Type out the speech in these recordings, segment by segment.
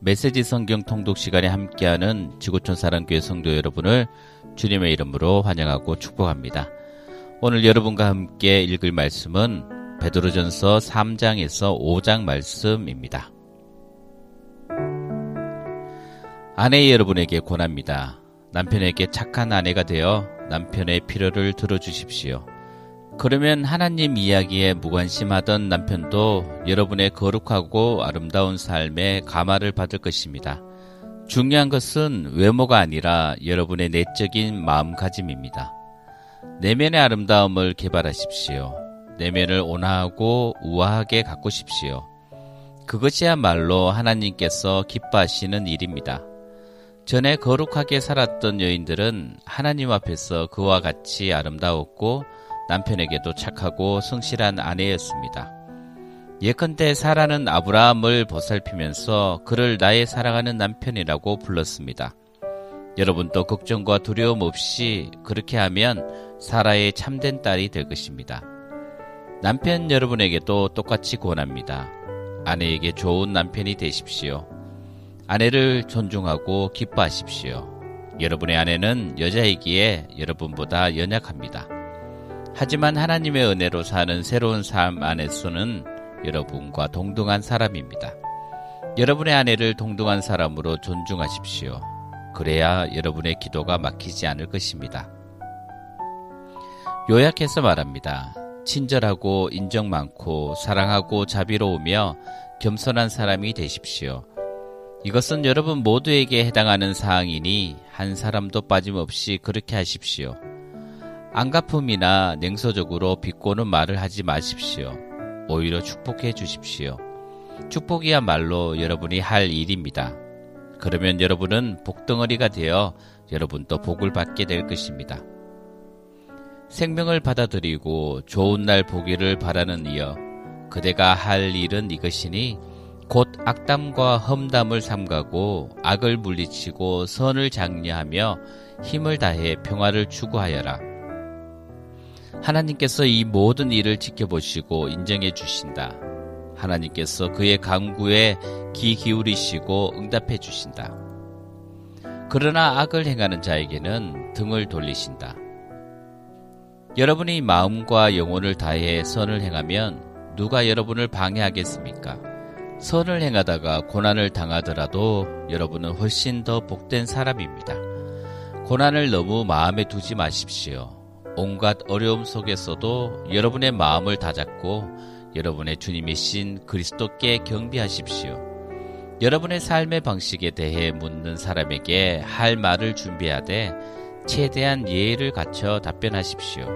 메시지 성경 통독 시간에 함께하는 지구촌 사랑교회 성도 여러분을 주님의 이름으로 환영하고 축복합니다. 오늘 여러분과 함께 읽을 말씀은 베드로전서 3장에서 5장 말씀입니다. 아내 여러분에게 권합니다. 남편에게 착한 아내가 되어 남편의 필요를 들어주십시오. 그러면 하나님 이야기에 무관심하던 남편도 여러분의 거룩하고 아름다운 삶에 감화를 받을 것입니다. 중요한 것은 외모가 아니라 여러분의 내적인 마음가짐입니다. 내면의 아름다움을 개발하십시오. 내면을 온화하고 우아하게 가꾸십시오. 그것이야말로 하나님께서 기뻐하시는 일입니다. 전에 거룩하게 살았던 여인들은 하나님 앞에서 그와 같이 아름다웠고 남편에게도 착하고 성실한 아내였습니다. 예컨대 사라는 아브라함을 보살피면서 그를 나의 사랑하는 남편이라고 불렀습니다. 여러분도 걱정과 두려움 없이 그렇게 하면 사라의 참된 딸이 될 것입니다. 남편 여러분에게도 똑같이 권합니다. 아내에게 좋은 남편이 되십시오. 아내를 존중하고 기뻐하십시오. 여러분의 아내는 여자이기에 여러분보다 연약합니다. 하지만 하나님의 은혜로 사는 새로운 삶 안에서는 여러분과 동등한 사람입니다. 여러분의 아내를 동등한 사람으로 존중하십시오. 그래야 여러분의 기도가 막히지 않을 것입니다. 요약해서 말합니다. 친절하고 인정 많고 사랑하고 자비로우며 겸손한 사람이 되십시오. 이것은 여러분 모두에게 해당하는 사항이니 한 사람도 빠짐없이 그렇게 하십시오. 안가품이나 냉소적으로 비꼬는 말을 하지 마십시오. 오히려 축복해 주십시오. 축복이야말로 여러분이 할 일입니다. 그러면 여러분은 복덩어리가 되어 여러분도 복을 받게 될 것입니다. 생명을 받아들이고 좋은 날 보기를 바라는 이여 그대가 할 일은 이것이니 곧 악담과 험담을 삼가고 악을 물리치고 선을 장려하며 힘을 다해 평화를 추구하여라. 하나님께서 이 모든 일을 지켜보시고 인정해 주신다. 하나님께서 그의 강구에 귀 기울이시고 응답해 주신다. 그러나 악을 행하는 자에게는 등을 돌리신다. 여러분이 마음과 영혼을 다해 선을 행하면 누가 여러분을 방해하겠습니까? 선을 행하다가 고난을 당하더라도 여러분은 훨씬 더 복된 사람입니다. 고난을 너무 마음에 두지 마십시오. 온갖 어려움 속에서도 여러분의 마음을 다잡고 여러분의 주님이신 그리스도께 경비하십시오. 여러분의 삶의 방식에 대해 묻는 사람에게 할 말을 준비하되 최대한 예의를 갖춰 답변하십시오.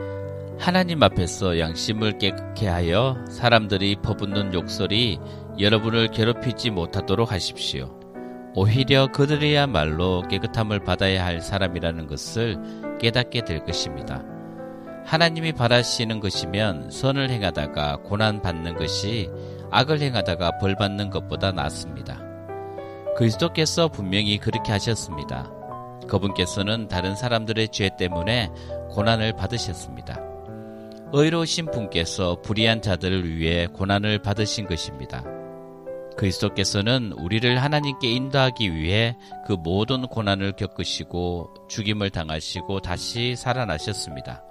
하나님 앞에서 양심을 깨끗게 하여 사람들이 퍼붓는 욕설이 여러분을 괴롭히지 못하도록 하십시오. 오히려 그들이야말로 깨끗함을 받아야 할 사람이라는 것을 깨닫게 될 것입니다. 하나님이 바라시는 것이면 선을 행하다가 고난 받는 것이 악을 행하다가 벌 받는 것보다 낫습니다. 그리스도께서 분명히 그렇게 하셨습니다. 그분께서는 다른 사람들의 죄 때문에 고난을 받으셨습니다. 의로우신 분께서 불의한 자들을 위해 고난을 받으신 것입니다. 그리스도께서는 우리를 하나님께 인도하기 위해 그 모든 고난을 겪으시고 죽임을 당하시고 다시 살아나셨습니다.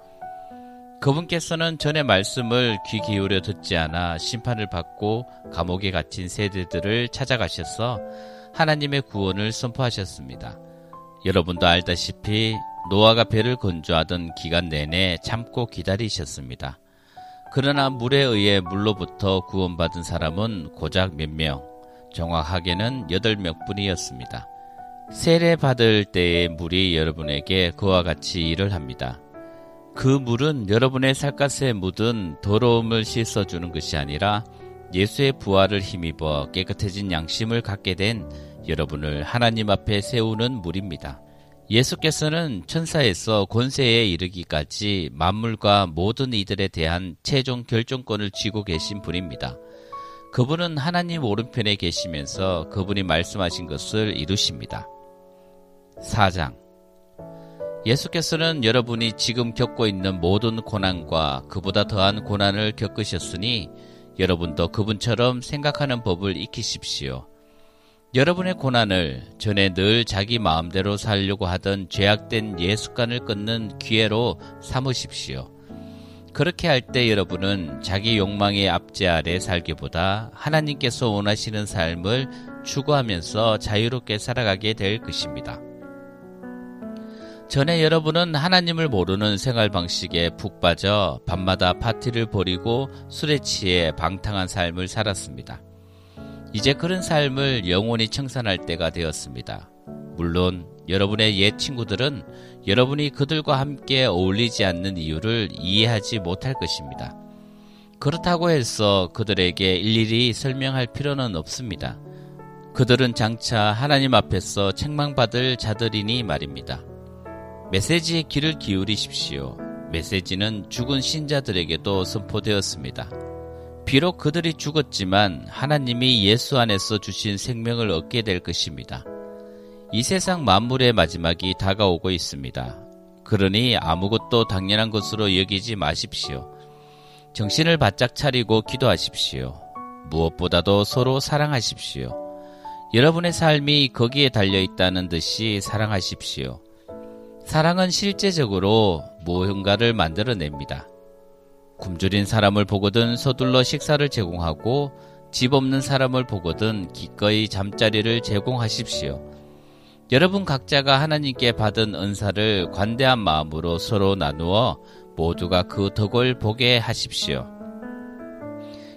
그분께서는 전의 말씀을 귀 기울여 듣지 않아 심판을 받고 감옥에 갇힌 세대들을 찾아가셔서 하나님의 구원을 선포하셨습니다. 여러분도 알다시피 노아가 배를 건조하던 기간 내내 참고 기다리셨습니다. 그러나 물에 의해 물로부터 구원받은 사람은 고작 몇 명, 정확하게는 8명 뿐이었습니다. 세례 받을 때의 물이 여러분에게 그와 같이 일을 합니다. 그 물은 여러분의 살갗에 묻은 더러움을 씻어주는 것이 아니라 예수의 부활을 힘입어 깨끗해진 양심을 갖게 된 여러분을 하나님 앞에 세우는 물입니다. 예수께서는 천사에서 권세에 이르기까지 만물과 모든 이들에 대한 최종 결정권을 쥐고 계신 분입니다. 그분은 하나님 오른편에 계시면서 그분이 말씀하신 것을 이루십니다. 4장 예수께서는 여러분이 지금 겪고 있는 모든 고난과 그보다 더한 고난을 겪으셨으니 여러분도 그분처럼 생각하는 법을 익히십시오. 여러분의 고난을 전에 늘 자기 마음대로 살려고 하던 죄악된 예습관을 끊는 기회로 삼으십시오. 그렇게 할 때 여러분은 자기 욕망의 압제 아래 살기보다 하나님께서 원하시는 삶을 추구하면서 자유롭게 살아가게 될 것입니다. 전에 여러분은 하나님을 모르는 생활 방식에 푹 빠져 밤마다 파티를 벌이고 술에 취해 방탕한 삶을 살았습니다. 이제 그런 삶을 영원히 청산할 때가 되었습니다. 물론 여러분의 옛 친구들은 여러분이 그들과 함께 어울리지 않는 이유를 이해하지 못할 것입니다. 그렇다고 해서 그들에게 일일이 설명할 필요는 없습니다. 그들은 장차 하나님 앞에서 책망받을 자들이니 말입니다. 메시지에 귀를 기울이십시오. 메시지는 죽은 신자들에게도 선포되었습니다. 비록 그들이 죽었지만 하나님이 예수 안에서 주신 생명을 얻게 될 것입니다. 이 세상 만물의 마지막이 다가오고 있습니다. 그러니 아무것도 당연한 것으로 여기지 마십시오. 정신을 바짝 차리고 기도하십시오. 무엇보다도 서로 사랑하십시오. 여러분의 삶이 거기에 달려 있다는 듯이 사랑하십시오. 사랑은 실제적으로 무언가를 만들어냅니다. 굶주린 사람을 보거든 서둘러 식사를 제공하고 집 없는 사람을 보거든 기꺼이 잠자리를 제공하십시오. 여러분 각자가 하나님께 받은 은사를 관대한 마음으로 서로 나누어 모두가 그 덕을 보게 하십시오.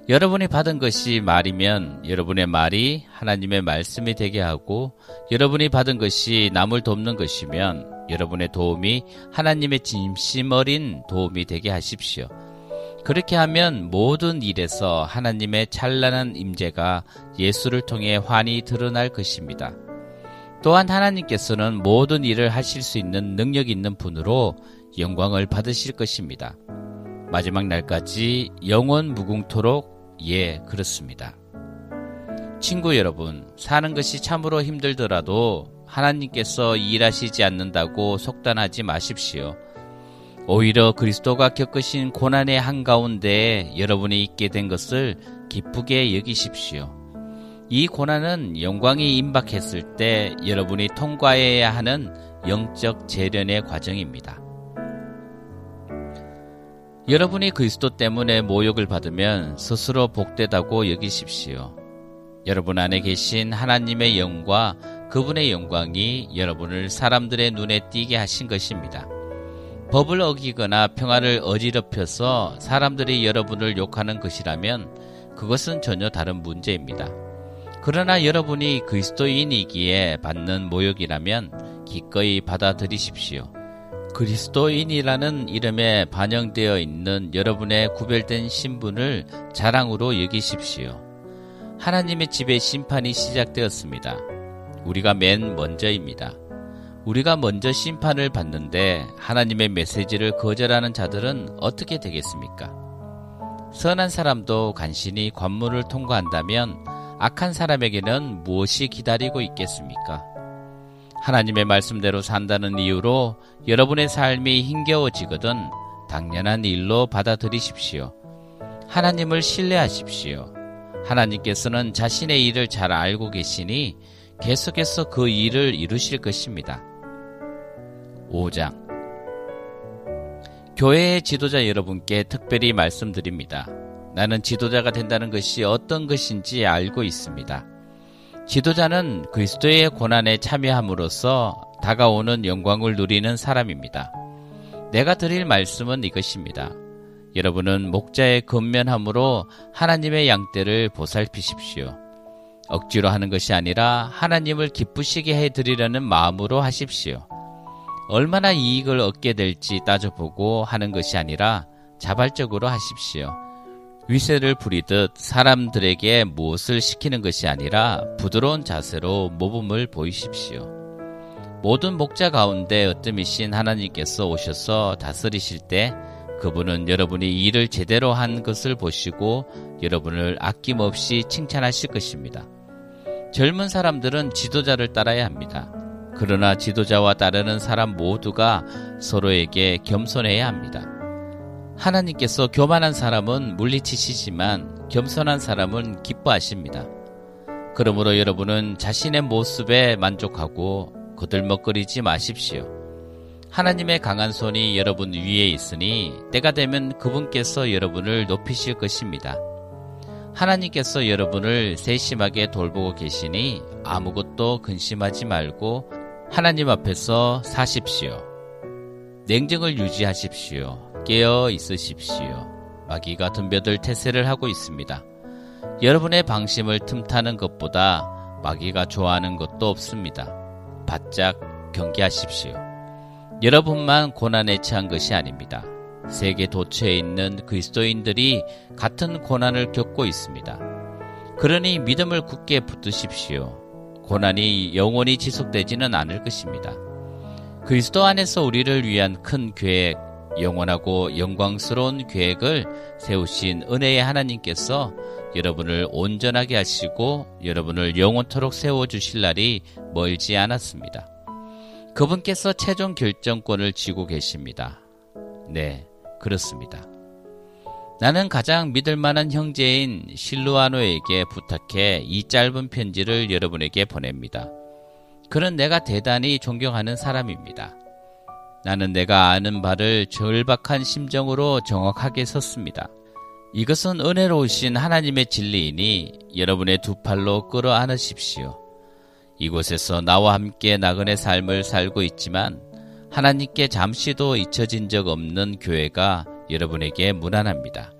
여러분이 받은 것이 말이면 여러분의 말이 하나님의 말씀이 되게 하고 여러분이 받은 것이 남을 돕는 것이면 여러분의 도움이 하나님의 진심 어린 도움이 되게 하십시오. 그렇게 하면 모든 일에서 하나님의 찬란한 임재가 예수를 통해 환히 드러날 것입니다. 또한 하나님께서는 모든 일을 하실 수 있는 능력 있는 분으로 영광을 받으실 것입니다. 마지막 날까지 영원 무궁토록 예, 그렇습니다. 친구 여러분, 사는 것이 참으로 힘들더라도 하나님께서 일하시지 않는다고 속단하지 마십시오. 오히려 그리스도가 겪으신 고난의 한가운데 여러분이 있게 된 것을 기쁘게 여기십시오. 이 고난은 영광이 임박했을 때 여러분이 통과해야 하는 영적 재련의 과정입니다. 여러분이 그리스도 때문에 모욕을 받으면 스스로 복되다고 여기십시오. 여러분 안에 계신 하나님의 영과 그분의 영광이 여러분을 사람들의 눈에 띄게 하신 것입니다. 법을 어기거나 평화를 어지럽혀서 사람들이 여러분을 욕하는 것이라면 그것은 전혀 다른 문제입니다. 그러나 여러분이 그리스도인이기에 받는 모욕이라면 기꺼이 받아들이십시오. 그리스도인이라는 이름에 반영되어 있는 여러분의 구별된 신분을 자랑으로 여기십시오. 하나님의 집에 심판이 시작되었습니다. 우리가 맨 먼저입니다. 우리가 먼저 심판을 받는데 하나님의 메시지를 거절하는 자들은 어떻게 되겠습니까? 선한 사람도 간신히 관문을 통과한다면 악한 사람에게는 무엇이 기다리고 있겠습니까? 하나님의 말씀대로 산다는 이유로 여러분의 삶이 힘겨워지거든 당연한 일로 받아들이십시오. 하나님을 신뢰하십시오. 하나님께서는 자신의 일을 잘 알고 계시니 계속해서 그 일을 이루실 것입니다. 5장 교회의 지도자 여러분께 특별히 말씀드립니다. 나는 지도자가 된다는 것이 어떤 것인지 알고 있습니다. 지도자는 그리스도의 고난에 참여함으로써 다가오는 영광을 누리는 사람입니다. 내가 드릴 말씀은 이것입니다. 여러분은 목자의 근면함으로 하나님의 양떼를 보살피십시오. 억지로 하는 것이 아니라 하나님을 기쁘시게 해드리려는 마음으로 하십시오. 얼마나 이익을 얻게 될지 따져보고 하는 것이 아니라 자발적으로 하십시오. 위세를 부리듯 사람들에게 무엇을 시키는 것이 아니라 부드러운 자세로 모범을 보이십시오. 모든 목자 가운데 어뜸이신 하나님께서 오셔서 다스리실 때 그분은 여러분이 일을 제대로 한 것을 보시고 여러분을 아낌없이 칭찬하실 것입니다. 젊은 사람들은 지도자를 따라야 합니다. 그러나 지도자와 따르는 사람 모두가 서로에게 겸손해야 합니다. 하나님께서 교만한 사람은 물리치시지만 겸손한 사람은 기뻐하십니다. 그러므로 여러분은 자신의 모습에 만족하고 거들먹거리지 마십시오. 하나님의 강한 손이 여러분 위에 있으니 때가 되면 그분께서 여러분을 높이실 것입니다. 하나님께서 여러분을 세심하게 돌보고 계시니 아무것도 근심하지 말고 하나님 앞에서 사십시오. 냉정을 유지하십시오. 깨어 있으십시오. 마귀가 덤벼들 태세를 하고 있습니다. 여러분의 방심을 틈타는 것보다 마귀가 좋아하는 것도 없습니다. 바짝 경계하십시오. 여러분만 고난에 처한 것이 아닙니다. 세계 도처에 있는 그리스도인들이 같은 고난을 겪고 있습니다. 그러니 믿음을 굳게 붙드십시오. 고난이 영원히 지속되지는 않을 것입니다. 그리스도 안에서 우리를 위한 큰 계획, 영원하고 영광스러운 계획을 세우신 은혜의 하나님께서 여러분을 온전하게 하시고 여러분을 영원토록 세워주실 날이 멀지 않았습니다. 그분께서 최종 결정권을 쥐고 계십니다. 네, 그렇습니다. 나는 가장 믿을 만한 형제인 실루아노에게 부탁해 이 짧은 편지를 여러분에게 보냅니다. 그는 내가 대단히 존경하는 사람입니다. 나는 내가 아는 바를 절박한 심정으로 정확하게 섰습니다. 이것은 은혜로우신 하나님의 진리이니 여러분의 두 팔로 끌어 안으십시오. 이곳에서 나와 함께 나그네 삶을 살고 있지만 하나님께 잠시도 잊혀진 적 없는 교회가 여러분에게 무난합니다.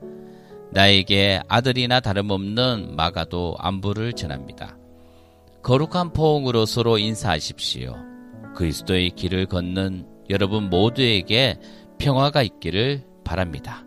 나에게 아들이나 다름없는 마가도 안부를 전합니다. 거룩한 포옹으로 서로 인사하십시오. 그리스도의 길을 걷는 여러분 모두에게 평화가 있기를 바랍니다.